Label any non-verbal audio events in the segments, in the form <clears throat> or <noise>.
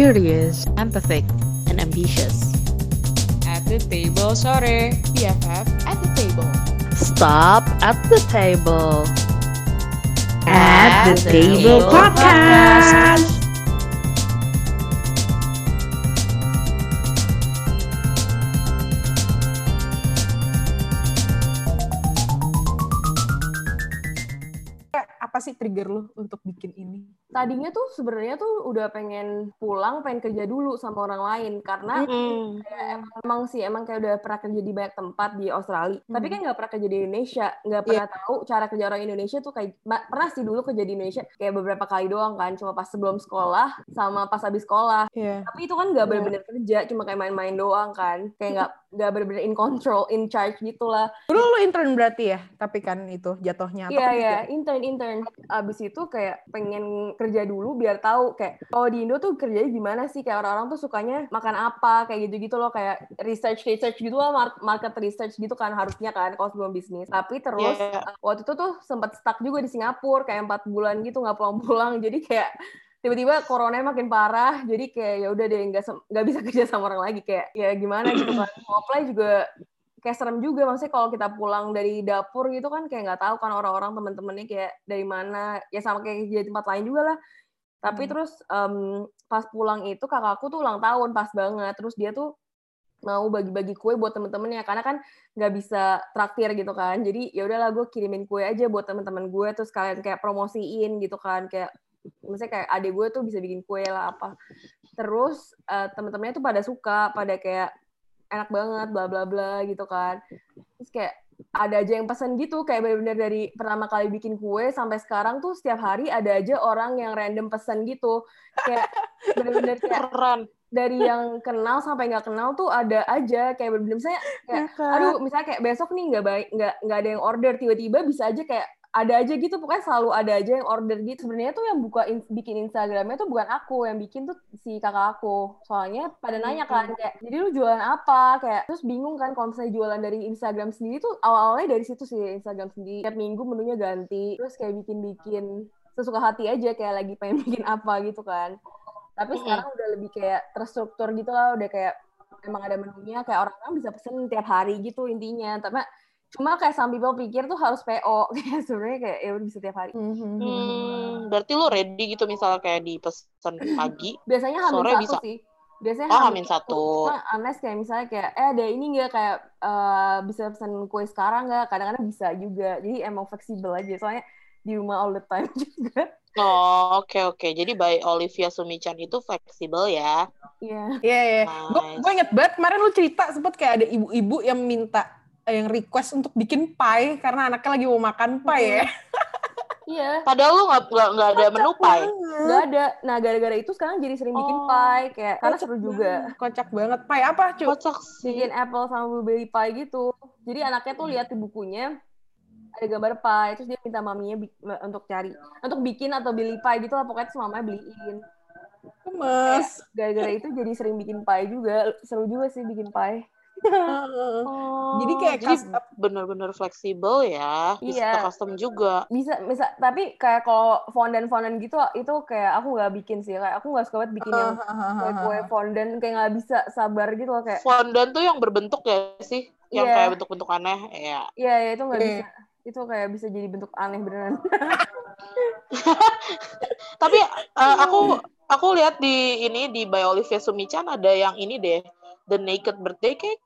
curious, empathic, and ambitious. At the table sore, BFF at the table. Stop at the table. At the Table Podcast. Apa sih trigger lu untuk bikin ini? tadinya tuh sebenarnya tuh udah pengen pulang, pengen kerja dulu sama orang lain. Karena kayak emang, emang sih emang kayak udah pernah kerja di banyak tempat di Australia, tapi kan nggak pernah kerja di Indonesia, nggak pernah tahu cara kerja orang Indonesia tuh kayak pernah sih dulu kerja di Indonesia kayak beberapa kali doang kan, cuma pas sebelum sekolah sama pas habis sekolah. Iya. Tapi itu kan nggak bener-bener kerja, cuma kayak main-main doang kan, kayak nggak nggak bener-bener in control, in charge gitu lah. Dulu lu intern berarti ya, tapi kan itu jatuhnya Iya kerja? iya intern intern. Abis itu kayak pengen kerja dulu biar tahu kayak oh di Indo tuh kerjanya gimana sih kayak orang-orang tuh sukanya makan apa kayak gitu-gitu loh kayak research research gitu lah mar- market research gitu kan harusnya kan kalau sebelum bisnis. Tapi terus Iya. uh, waktu itu tuh sempat stuck juga di Singapura kayak empat bulan gitu nggak pulang-pulang <laughs> jadi kayak tiba-tiba corona makin parah jadi kayak ya udah deh nggak nggak bisa <laughs> kerja sama orang lagi. Kayak ya gimana gitu kan. Mau apply juga kayak serem juga. Maksudnya kalau kita pulang dari dapur gitu kan kayak nggak tahu kan orang-orang teman-temannya kayak dari mana. Ya sama kayak di tempat lain juga lah. Tapi Hmm. terus em, pas pulang itu kakakku tuh ulang tahun pas banget. Terus dia tuh mau bagi-bagi kue buat temen-temennya karena kan nggak bisa traktir gitu kan. Jadi ya udahlah gue kirimin kue aja buat temen-temen gue terus kalian kayak promosiin gitu kan kayak misalnya kayak adik gue tuh bisa bikin kue lah apa terus eh, temen-temennya tuh pada suka pada kayak enak banget bla bla bla gitu kan terus kayak ada aja yang pesan gitu kayak benar-benar dari pertama kali bikin kue sampai sekarang tuh setiap hari ada aja orang yang random pesan gitu kayak <laughs> benar-benar kayak Keren. dari yang kenal sampai nggak kenal tuh ada aja kayak bener-bener misalnya kayak Ya kan? aduh misalnya kayak besok nih nggak baik nggak nggak ada yang order tiba-tiba bisa aja kayak ada aja gitu pokoknya selalu ada aja yang order gitu. Sebenarnya tuh yang buka in- bikin Instagramnya tuh bukan aku yang bikin tuh si kakak aku. Soalnya pada nanya kan kayak jadi lu jualan apa? Kayak terus bingung kan kalau misalnya jualan dari Instagram sendiri tuh awal-awalnya dari situ sih Instagram sendiri. Tiap minggu menunya ganti terus kayak bikin-bikin sesuka hati aja kayak lagi pengen <laughs> bikin apa gitu kan. Tapi sekarang udah lebih kayak terstruktur gitu lah udah kayak emang ada menunya kayak orang-orang bisa pesen tiap hari gitu intinya. Tapi cuma kayak some people pikir tuh harus PO <laughs> kayak sebenarnya kayak ya udah bisa tiap hari Mhm. Hmm, berarti lu ready gitu misalnya kayak dipesan pagi. <clears throat> biasanya hamin Sore satu bisa. sih biasanya Oh, hamin satu. cuma unless kayak misalnya kayak eh ada ini nggak kayak eh, bisa pesan kue sekarang nggak kadang-kadang bisa juga jadi emang fleksibel aja soalnya di rumah all the time <laughs> juga Oh, oke oke. Jadi by Olivia Sumichan itu fleksibel ya. iya Iya, iya. Gue inget banget kemarin lu cerita sempet kayak ada ibu-ibu yang minta yang request untuk bikin pie karena anaknya lagi mau makan pie ya. iya Padahal lu nggak nggak ada menu pie. nggak ada nah gara-gara itu sekarang jadi sering bikin Oh. pie kayak karena Kocak seru juga banget. Kocak banget. Pie apa, cu? Kocak sih. bikin apple sama blueberry pie gitu. Jadi anaknya tuh lihat di bukunya ada gambar pie, terus dia minta maminya bi- untuk cari, untuk bikin atau beli pie gitu lah pokoknya terus mamanya beliin. Gemes. Gara-gara itu jadi sering bikin pie juga, seru juga sih bikin pie. Heeh. Oh, Jadi kayak jadi custom. bener-bener fleksibel ya. Bisa Iya. custom juga. Bisa, bisa, tapi kayak kalau fondant-fondant gitu itu kayak aku nggak bikin sih, kayak aku nggak suka banget bikin yang kue-kue fondant kayak nggak bisa sabar gitu loh kayak. Fondant tuh yang berbentuk ya sih? Yang Iya. kayak bentuk-bentuk aneh. Ya. Iya, ya, itu nggak Iya. bisa. Itu kayak bisa jadi bentuk aneh beneran. <laughs> Tapi eh, aku aku lihat di ini di by Olivia Sumichan ada yang ini deh. The Naked Birthday Cake.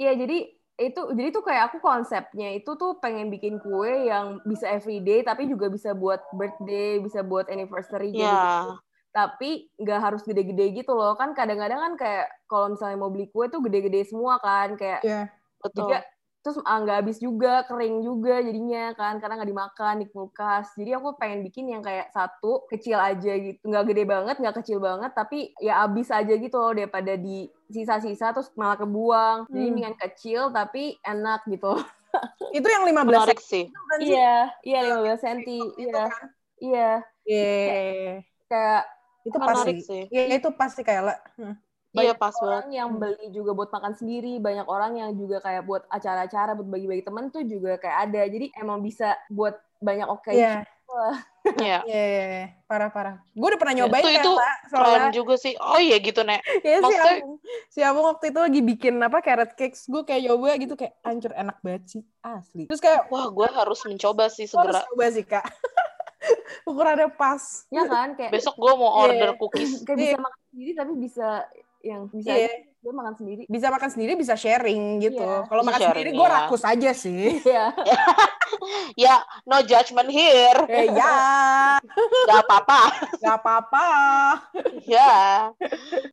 Iya, jadi itu jadi tuh kayak aku konsepnya itu tuh pengen bikin kue yang bisa everyday tapi juga bisa buat birthday, bisa buat anniversary gitu. Ya. Tapi nggak harus gede-gede gitu loh. Kan kadang-kadang kan kayak kalau misalnya mau beli kue tuh gede-gede semua kan kayak Iya. Betul. juga terus ah, nggak habis juga kering juga jadinya kan karena nggak dimakan di kulkas jadi aku pengen bikin yang kayak satu kecil aja gitu nggak gede banget nggak kecil banget tapi ya habis aja gitu loh daripada di sisa-sisa terus malah kebuang jadi Hmm. mendingan kecil tapi enak gitu <laughs> Itu yang 15 Menarik sih. kan iya iya 15 cm Itu iya kan? iya Iya. kayak Itu pasti. Sih. Iya, itu pasti kayak lah. Iya banyak pas banget. orang yang beli juga buat makan sendiri banyak orang yang juga kayak buat acara-acara buat bagi-bagi temen tuh juga kayak ada jadi emang bisa buat banyak occasion Iya. Wah. <laughs> Iya. Iya, iya, iya. parah-parah. Gue udah pernah nyobain Itu- kan, itu Pak, Keren soalnya. juga sih. Oh iya gitu, Nek. <laughs> Iya si Maksudnya- Abung. Si Abung waktu itu lagi bikin apa carrot cakes. Gue kayak nyoba gitu kayak hancur enak banget sih. Asli. Terus kayak Wah, gue harus mencoba sih gue harus segera. coba sih, Kak. <laughs> Ukurannya pas. Ya kan kayak Besok gue mau Iya. order cookies. kayak bisa Iya. makan sendiri tapi bisa yang bisa Iya. Gue makan sendiri. Bisa makan sendiri, bisa sharing gitu. Iya. Kalau makan sharing, sendiri gue iya. rakus aja sih. <laughs> Iya. <laughs> Ya, no judgment here. Eh, <laughs> ya, Gak apa-apa. gak apa-apa. ya.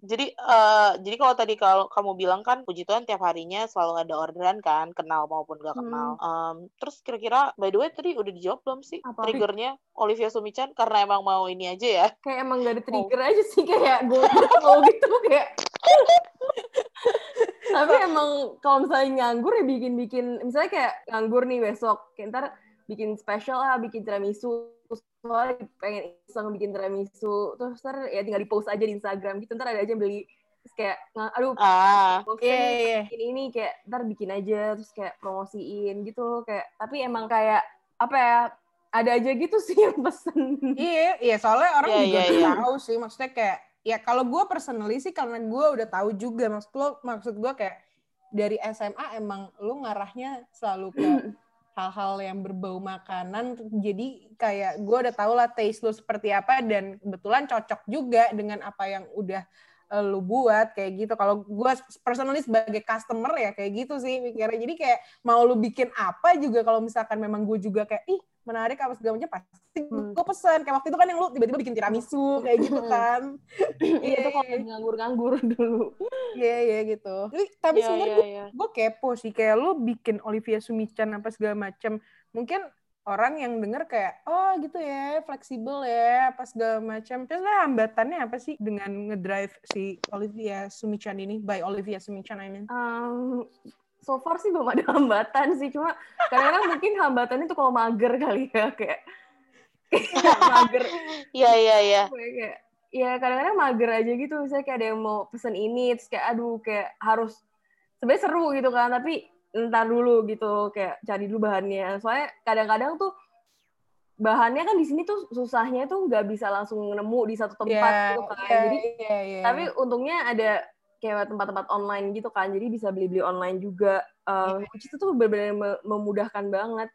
Jadi eh jadi kalau tadi kalau kamu bilang kan puji Tuhan tiap harinya selalu ada orderan kan, kenal maupun gak kenal. Em, terus kira-kira by the way tadi udah dijawab belum sih Apa? triggernya Olivia Sumichan karena emang mau ini aja ya? Kayak emang gak ada trigger aja sih kayak gue mau gitu kayak. Tapi emang kalau misalnya nganggur ya bikin-bikin misalnya kayak nganggur nih besok, kayak ntar bikin special lah, bikin tiramisu. Soalnya pengen iseng bikin tiramisu. Terus ntar ya tinggal di post aja di Instagram gitu. Ntar ada aja yang beli. Terus kayak aduh Ah, bosen Iya, iya. bikin ini kayak ntar bikin aja. Terus kayak promosiin gitu. Kayak tapi emang kayak apa ya ada aja gitu sih yang pesen. Iya, iya soalnya orang Iya, juga iya, udah iya. tahu sih. Maksudnya kayak ya kalau gue personally sih karena gue udah tahu juga maksud lo maksud gue kayak dari SMA emang lu ngarahnya selalu ke hal-hal yang berbau makanan jadi kayak gue udah tahu lah taste lu seperti apa dan kebetulan cocok juga dengan apa yang udah eh, lu buat kayak gitu. Kalau gue personally sebagai customer ya kayak gitu sih mikirnya. Jadi kayak mau lu bikin apa juga kalau misalkan memang gue juga kayak ih menarik apa segala macam pasti Hmm. gue pesan kayak waktu itu kan yang lu tiba-tiba bikin tiramisu kayak gitu kan. <laughs> Iya, itu kalau nganggur-nganggur <laughs> dulu. iya iya gitu. Tapi, tapi iya, sebenarnya iya, iya. gue kepo sih. Kayak lu bikin Olivia Sumichan apa segala macam mungkin orang yang denger kayak oh gitu ya fleksibel ya apa segala macam. Terus lah hambatannya apa sih dengan ngedrive si Olivia Sumichan ini? By Olivia Sumichan I mean. Um, so far sih belum ada hambatan sih, cuma kadang-kadang mungkin hambatannya tuh kalau mager kali ya kayak kayak <laughs> mager. Iya, iya, iya. Kayak- ya kadang-kadang mager aja gitu. Misalnya kayak ada yang mau pesen ini terus kayak aduh kayak harus sebenarnya seru gitu kan. Tapi ntar dulu gitu kayak cari dulu bahannya. Soalnya kadang-kadang tuh bahannya kan di sini tuh susahnya tuh nggak bisa langsung nemu di satu tempat Iya, gitu kan. iya, jadi iya, iya. tapi untungnya ada kayak tempat-tempat online gitu kan jadi bisa beli-beli online juga uh, which itu tuh benar-benar me- memudahkan banget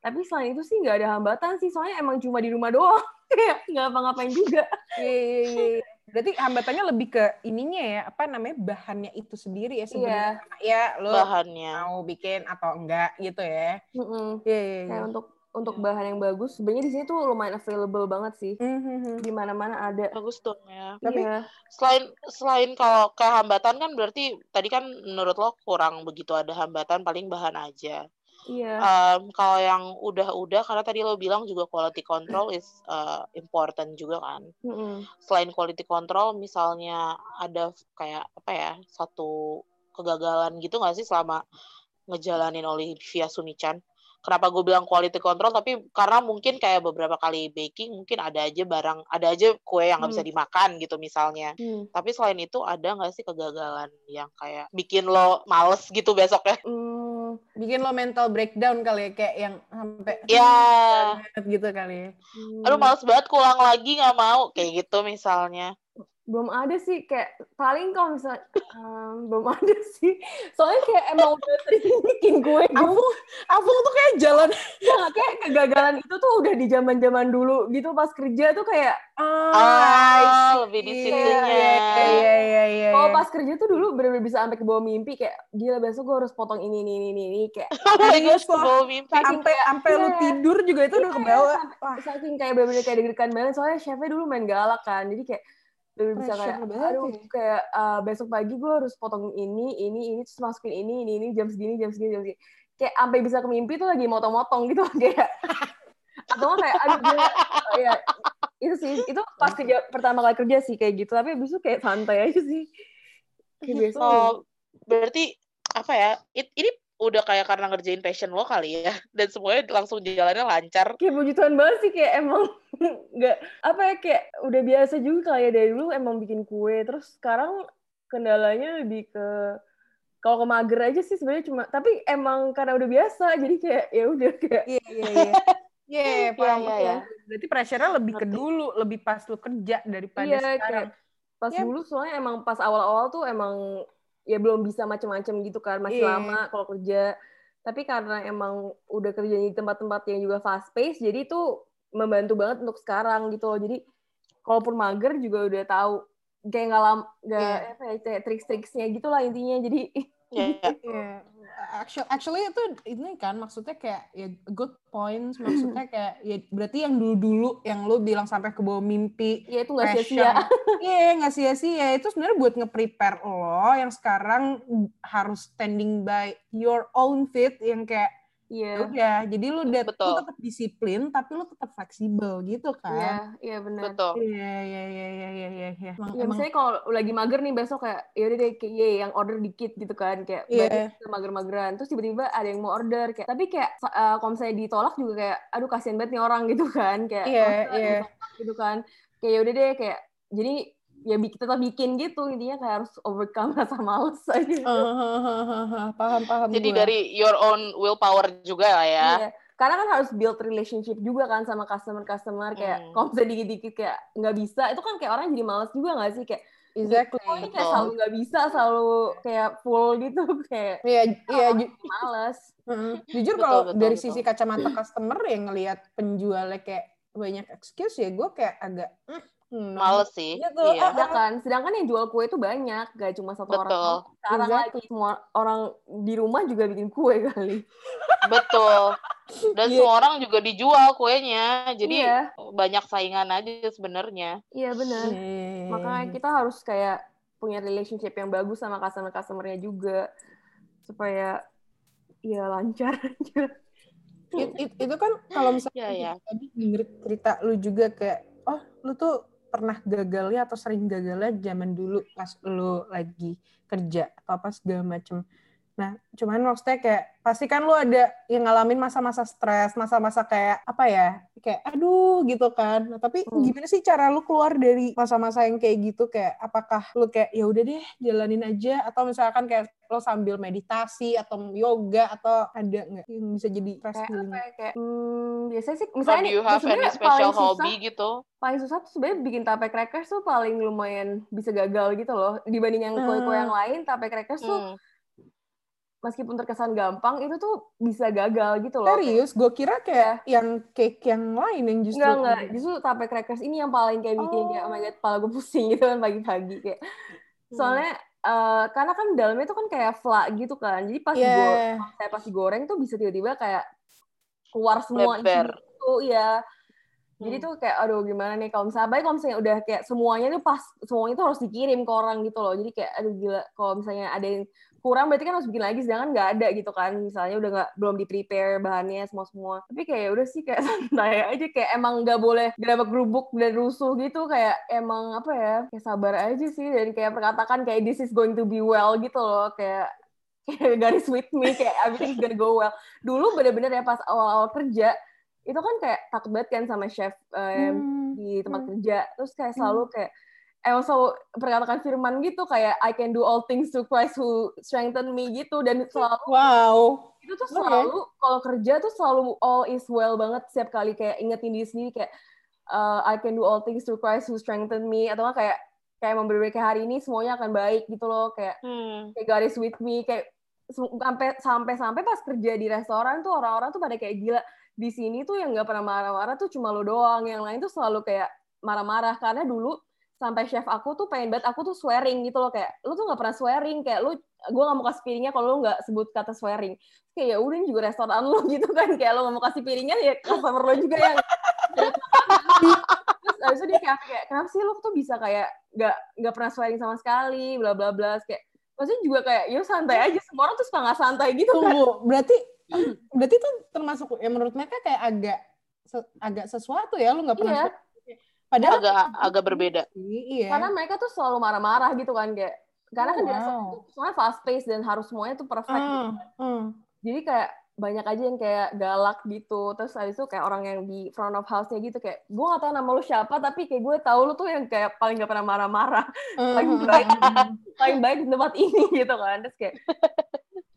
tapi selain itu sih nggak ada hambatan sih soalnya emang cuma di rumah doang <laughs> kayak nggak apa-ngapain juga Iya, iya, iya. Berarti hambatannya lebih ke ininya ya, apa namanya bahannya itu sendiri ya sebenarnya. Ya, lo Bahannya. mau bikin atau enggak gitu ya. Mm-mm. Iya, iya, iya. kayak untuk untuk bahan yang bagus sebenarnya di sini tuh lumayan available banget sih Mhm. di mana-mana ada Bagus dong ya. Tapi- iya Selain selain kalau kayak hambatan kan berarti tadi kan menurut lo kurang begitu ada hambatan paling bahan aja. iya Em, kalau yang udah-udah karena tadi lo bilang juga quality control is uh, important juga kan. Mm-mm. Selain quality control misalnya ada kayak apa ya satu kegagalan gitu nggak sih selama ngejalanin Olivia Sumichan? Kenapa gue bilang quality control tapi karena mungkin kayak beberapa kali baking mungkin ada aja barang ada aja kue yang nggak bisa Hmm. dimakan gitu misalnya. Hmm. Tapi selain itu ada nggak sih kegagalan yang kayak bikin lo males gitu besoknya? Hmm. Bikin lo mental breakdown kali ya, kayak yang sampai Ya, banget gitu kali ya. aduh males banget pulang lagi nggak mau kayak gitu misalnya. Belum ada sih kayak paling kalau misalnya em, belum ada sih soalnya kayak emang udah sering bikin gue gue <laughs> Afung, Afung tuh kayak jalan. Nggak, kayak kegagalan itu tuh udah di zaman zaman dulu gitu pas kerja tuh kayak Oh, Ah, lebih di situnya. Iya, iya, iya, iya. kalau pas kerja tuh dulu bener-bener bisa sampai ke bawah mimpi kayak gila besok gue harus potong ini ini ini ini, ini. kayak <laughs> Oh Serius loh. kebawa mimpi. sampai sampai lu Iya. tidur juga itu udah Iya, ke bawah. saking kayak bener-bener kayak deg-degan banget soalnya chefnya dulu main galak kan jadi kayak bener bisa kayak aduh ya. kayak uh, besok pagi gue harus potong ini ini ini terus masukin ini ini ini jam segini jam segini jam segini kayak sampai bisa ke mimpi tuh lagi motong-motong gitu <laughs> kayak atau kayak aduh gue oh, ya itu sih itu pas kerja pertama kali kerja sih kayak gitu tapi abis itu kayak santai aja sih kayak biasa Oh, berarti apa ya? it- ini udah kayak karena ngerjain passion lo kali ya, <laughs> dan semuanya langsung jalannya lancar. kayak puji Tuhan banget sih kayak emang <laughs> nggak apa ya kayak udah biasa juga kali ya dari dulu emang bikin kue terus sekarang kendalanya lebih ke kalau ke mager aja sih sebenarnya cuma tapi emang karena udah biasa jadi kayak ya udah kayak Iya, iya, iya. <laughs> Iya, Iya, paham. iya, paham. iya. Berarti pressure-nya lebih ke dulu, lebih pas lu kerja daripada Iya, sekarang. kayak pas Ya. dulu soalnya emang pas awal-awal tuh emang ya belum bisa macem-macem gitu kan, masih Iya. lama kalau kerja. Tapi karena emang udah kerja di tempat-tempat yang juga fast pace, jadi itu membantu banget untuk sekarang gitu loh. Jadi kalaupun mager juga udah tahu kayak nggak lam nggak apa ya kayak trik-triksnya gitu lah intinya. Jadi Iya. Iya. <laughs> Actually, actually itu ini kan maksudnya kayak ya good points maksudnya <clears throat> kayak ya berarti yang dulu-dulu yang lu bilang sampai ke bawah mimpi ya itu nggak sia-sia. <laughs> Iya, nggak sia-sia. Itu sebenarnya buat nge-prepare lo yang sekarang harus standing by your own feet yang kayak Iya. udah. Jadi lu udah lu Betul. tetap disiplin tapi lu tetap fleksibel gitu Iya, kan. iya benar. Betul. Iya, iya, iya, iya, iya, iya, iya. Emang, Ya emang misalnya kalau lagi mager nih besok kayak ya udah deh kayak ye, yang order dikit gitu kan kayak Iya. banyak yang mager-mageran terus tiba-tiba ada yang mau order kayak tapi kayak uh, kalau misalnya ditolak juga kayak aduh kasihan banget nih orang <laughs> gitu kan kayak Iya, "Masa iya. ditolak?" gitu kan kayak ya udah deh kayak jadi ya tetap bikin gitu intinya kayak harus overcome rasa males aja paham, paham. Jadi gua. dari your own willpower juga lah ya. Iya. Karena kan harus build relationship juga kan sama customer-customer kayak Hmm. kalau misalnya dikit-dikit kayak nggak bisa itu kan kayak orang jadi males juga nggak sih kayak exactly. oh ini kayak selalu nggak bisa selalu kayak full <laughs> gitu kayak Iya, iya, ju- males <laughs> Heeh. Jujur Betul, kalau betul, dari betul. sisi kacamata customer yang ngelihat penjualnya kayak banyak excuse ya gue kayak agak hmm, Males sih. Gitu. Iya. <laughs> ya kan sedangkan yang jual kue itu banyak gak cuma satu orang Betul. sekarang Exactly. lagi semua orang di rumah juga bikin kue kali Betul. <laughs> Dan Iya. semua orang juga dijual kuenya. Jadi iya banyak saingan aja sebenarnya. iya benar Iya. makanya kita harus kayak punya relationship yang bagus sama customer customernya juga supaya ya lancar <laughs> It- it- itu kan kalau misalnya Iya, iya. tadi denger cerita lu juga kayak oh lu tuh pernah gagalnya atau sering gagalnya zaman dulu pas lu lagi kerja atau apa segala macem nah cuman maksudnya kayak pasti kan lu ada yang ngalamin masa-masa stres masa-masa kayak apa ya kayak aduh gitu kan nah, tapi Hmm. gimana sih cara lu keluar dari masa-masa yang kayak gitu kayak apakah lu kayak ya udah deh jalanin aja atau misalkan kayak lo sambil meditasi atau yoga atau ada nggak yang bisa jadi stress kayak healing? apa ya kayak hmm, biasanya sih misalnya nih, you have any sebenarnya special paling susah hobby gitu? paling susah tuh sebenarnya bikin tape crackers tuh paling lumayan bisa gagal gitu loh dibanding yang kue-kue yang lain tape crackers tuh Hmm. Meskipun terkesan gampang itu tuh bisa gagal gitu loh Serius, gue kira kayak yang cake yang lain yang justru Enggak, enggak. Justru tape crackers ini yang paling kayak bikin kayak, oh my god, kepala gue pusing <laughs> gitu kan pagi-pagi. Kayak, soalnya, eh, karena kan dalamnya tuh kan kayak flat gitu kan. Jadi pas Iya. digoreng, saya pas digoreng tuh bisa tiba-tiba kayak keluar semua isinya itu, iya. Jadi Hmm. tuh kayak, aduh gimana nih kalau misalnya, baik kalau misalnya udah kayak semuanya tuh pas, semuanya tuh harus dikirim ke orang gitu loh. Jadi kayak, aduh gila, kalau misalnya ada yang kurang berarti kan harus bikin lagi, sedangkan nggak ada gitu kan. Misalnya udah nggak, belum di prepare bahannya semua-semua. Tapi kayak ya udah sih kayak <laughs> santai aja, kayak emang nggak boleh gerabak gerubuk dan rusuh gitu, kayak emang apa ya, kayak sabar aja sih. Dan kayak perkatakan kayak this is going to be well gitu loh, kayak <laughs> kayak garis with me, kayak everything's gonna go well. Dulu bener-bener ya pas awal-awal kerja, itu kan kayak takut banget kan sama chef eh, Hmm. di tempat kerja terus kayak selalu kayak emang selalu perkatakan firman gitu kayak I can do all things through Christ who strengthen me gitu dan selalu Wow. itu tuh selalu kalau kerja tuh selalu all is well banget setiap kali kayak ingetin diri sendiri kayak uh, I can do all things through Christ who strengthen me atau kayak kayak memberi kayak hari ini semuanya akan baik gitu loh kayak Hmm. kayak God is with me kayak sampai sampai sampai pas kerja di restoran tuh orang-orang tuh pada kayak gila di sini tuh yang nggak pernah marah-marah tuh cuma lo doang yang lain tuh selalu kayak marah-marah karena dulu sampai chef aku tuh pengen banget aku tuh swearing gitu loh kayak lu tuh nggak pernah swearing kayak lu gue nggak mau kasih piringnya kalau lu nggak sebut kata swearing. Kayak ya udah juga restoran lu <laughs> gitu kan kayak lu nggak mau kasih piringnya ya customer lo juga yang terus abis itu dia kayak kayak kenapa sih lu tuh bisa kayak nggak nggak pernah swearing sama sekali bla bla bla kayak maksudnya juga kayak ya santai aja semua orang tuh suka nggak santai gitu kan. Tunggu, berarti berarti tuh termasuk ya menurut mereka kayak agak se- agak sesuatu ya lu nggak pernah Iya. Padahal Agak agak berbeda. iya karena mereka tuh selalu marah-marah gitu kan kayak karena Oh, kan di restoran wow. tuh semuanya fast pace dan harus semuanya tuh perfect gitu. Ah, ah. jadi kayak banyak aja yang kayak galak gitu terus habis itu kayak orang yang di front of house-nya gitu kayak gue gak tahu nama lu siapa tapi kayak gue tahu lu tuh yang kayak paling gak pernah marah-marah Lagi <laughs> Ah, baik. paling baik di tempat ini <laughs> gitu kan terus kayak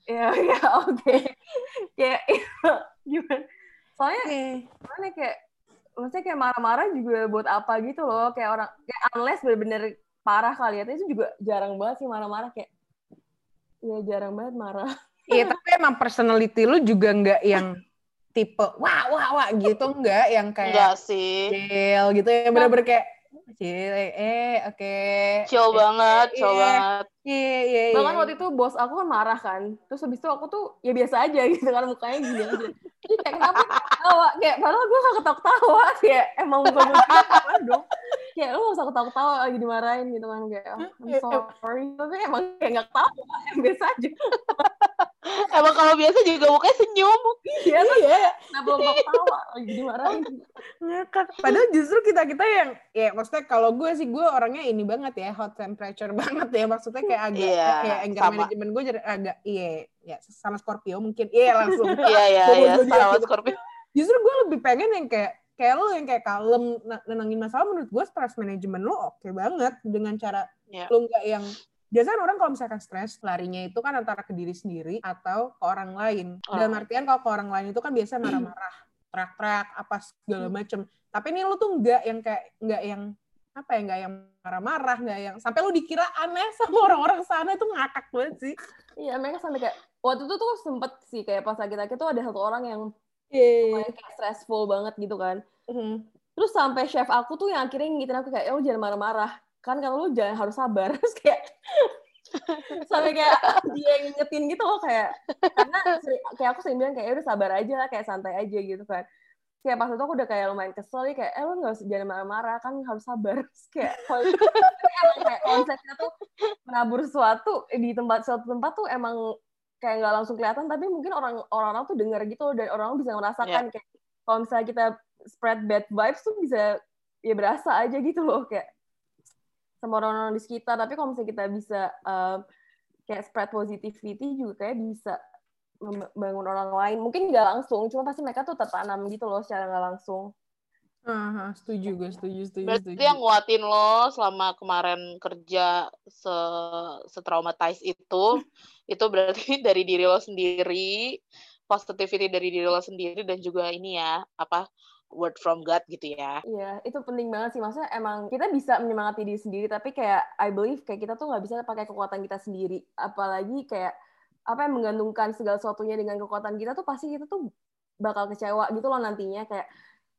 ya ya oke <laughs> kayak gimana soalnya Oke. mana kayak maksudnya kayak marah-marah juga buat apa gitu loh. Kayak orang kayak unless bener-bener parah kali ya. Tapi itu juga jarang banget sih marah-marah. Kayak ya jarang banget marah. Iya, tapi emang personality lu juga nggak yang tipe wah wah wah gitu nggak yang kayak Enggak sih. chill gitu. Ya bener-bener kayak chill eh, eh oke. Chill banget, chill Iya. banget. iya iya iya. Bahkan waktu itu bos aku kan marah kan. Terus habis itu aku tuh ya biasa aja gitu kan mukanya gini aja. Jadi kayak kenapa ketawa. Kayak padahal gue gak ketawa-ketawa. <laughs> Kayak emang gue ketawa dong kayak lu gak usah ketawa-ketawa lagi dimarahin gitu kan. Kayak oh, I'm sorry. Tapi emang kayak gak ketawa. Biasa aja. <laughs> Emang kalau biasa juga mukanya senyum. iya iya. kenapa lu gak ketawa? Lagi dimarahin. Ngakak padahal justru kita kita yang ya maksudnya kalau gue sih gue orangnya ini banget ya hot temperature <laughs> banget ya. Maksudnya kayak agak Iya, kayak anger sama. management gue jadi agak iya ya sama Scorpio mungkin. Iya langsung. Iya, iya, iya. Sama gitu. Scorpio. Justru gue lebih pengen yang kayak kayak lo yang kayak kalem na- nenangin masalah menurut gue stress management lo oke banget dengan cara Iya. lo nggak yang biasanya orang kalau misalkan stres larinya itu kan antara ke diri sendiri atau ke orang lain dalam Oh. artian kalau ke orang lain itu kan biasanya <clears throat> marah-marah teriak-teriak apa segala macem tapi ini lo tuh nggak yang kayak nggak yang apa ya nggak yang marah-marah nggak yang sampai lo dikira aneh sama orang-orang sana itu ngakak banget sih iya mereka sampai kayak waktu itu tuh sempet sih kayak pas sakit-sakit tuh ada satu orang yang Iya. kayak stressful banget gitu kan Mhm. Terus sampai chef aku tuh yang akhirnya ngingetin aku kayak, eh, lu jangan marah-marah. Kan kalau lu jangan harus sabar. <laughs> Terus kayak, <laughs> sampai kayak dia yang ngingetin gitu loh kayak, karena kayak aku sering bilang kayak, "Ya udah sabar aja lah, kayak santai aja gitu kan. Kayak pas itu aku udah kayak lumayan kesel nih, kayak, eh lu gak usah jangan marah-marah, kan harus sabar. <laughs> Terus kayak, emang kayak konsep kita tuh menabur sesuatu di tempat suatu tempat tuh emang kayak nggak langsung kelihatan, tapi mungkin orang orang tuh dengar gitu dan orang bisa merasakan kayak kalau misalnya kita spread bad vibes tuh bisa ya berasa aja gitu loh kayak sama orang-orang di sekitar. Tapi kalau misalnya kita bisa um, kayak spread positivity juga kayak bisa membangun orang lain. Mungkin nggak langsung cuma pasti mereka tuh tertanam gitu loh secara nggak langsung Aha, setuju gue setuju setuju Berarti setuju yang nguatin lo selama kemarin kerja se setraumatize itu, <laughs> itu berarti dari diri lo sendiri, positivity dari diri lo sendiri dan juga ini ya, apa word from God gitu ya. Iya, itu penting banget sih. Maksudnya emang kita bisa menyemangati diri sendiri, tapi kayak I believe kayak kita tuh nggak bisa pakai kekuatan kita sendiri. Apalagi kayak apa yang menggantungkan segala sesuatunya dengan kekuatan kita tuh pasti kita tuh bakal kecewa gitu loh nantinya. Kayak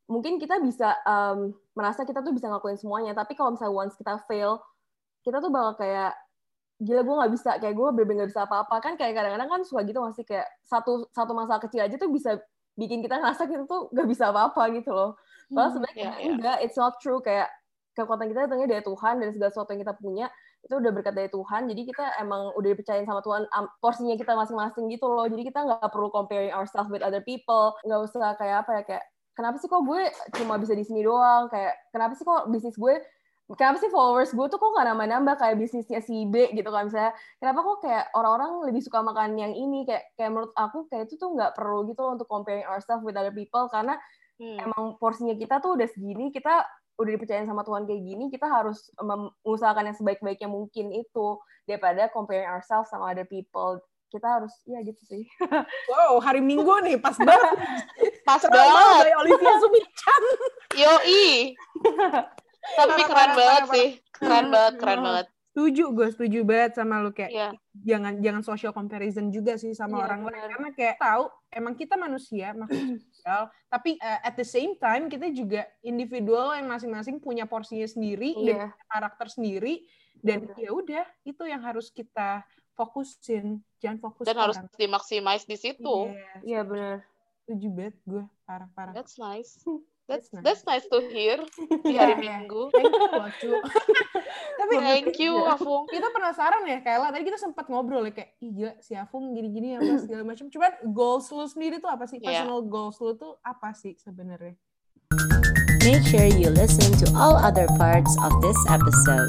mungkin kita bisa um, merasa kita tuh bisa ngelakuin semuanya, tapi kalau misalnya once kita fail, kita tuh bakal kayak gila gue nggak bisa kayak gue bener-bener bisa apa-apa kan kayak kadang-kadang kan suka gitu masih kayak satu satu masalah kecil aja tuh bisa bikin kita ngerasa kita tuh nggak bisa apa-apa gitu loh. Padahal sebenarnya Iya, iya. enggak, it's not true kayak kekuatan kita datangnya dari Tuhan dan segala sesuatu yang kita punya itu udah berkat dari Tuhan. Jadi kita emang udah dipercayain sama Tuhan am- porsinya kita masing-masing gitu loh. Jadi kita nggak perlu comparing ourselves with other people. Nggak usah kayak apa ya kayak kenapa sih kok gue cuma bisa di sini doang? Kayak kenapa sih kok bisnis gue Kenapa sih followers gue tuh kok gak nambah-nambah kayak bisnisnya si B gitu kan misalnya kenapa kok kayak orang-orang lebih suka makan yang ini kayak kayak menurut aku kayak itu tuh nggak perlu gitu loh untuk comparing ourselves with other people karena Hmm. emang porsinya kita tuh udah segini, kita udah dipercayain sama Tuhan kayak gini, kita harus mengusahakan yang sebaik-baiknya mungkin itu daripada comparing ourselves sama other people. Kita harus ya gitu sih. <laughs> wow hari Minggu nih pas <laughs> banget Pas banget. dari Olivia <laughs> Sumichan Yoi. Tapi keren banget sih. Keren banget, keren Hmm. banget. setuju gue setuju banget sama lu kayak Iya. jangan jangan social comparison juga sih sama Iya, orang lain karena kayak tahu emang kita manusia makhluk <clears throat> sosial tapi uh, at the same time kita juga individual yang masing-masing punya porsinya sendiri dan Iya. punya karakter sendiri dan Benar. ya udah itu yang harus kita fokusin jangan fokus Dan harus orang. dimaksimize di situ. Iya, Iya benar. setuju banget gue parah parah That's nice. That's That's nice. that's nice to hear <laughs> di Iya, hari iya. Minggu. thank you loh cu <laughs> tapi Thank you, Afung. kita penasaran ya Kayla tadi kita sempat ngobrol ya kayak iya si Afung gini-gini apa segala macam cuman goals lu sendiri tuh apa sih Iya. personal goals lu tuh apa sih sebenarnya Make sure you listen to all other parts of this episode.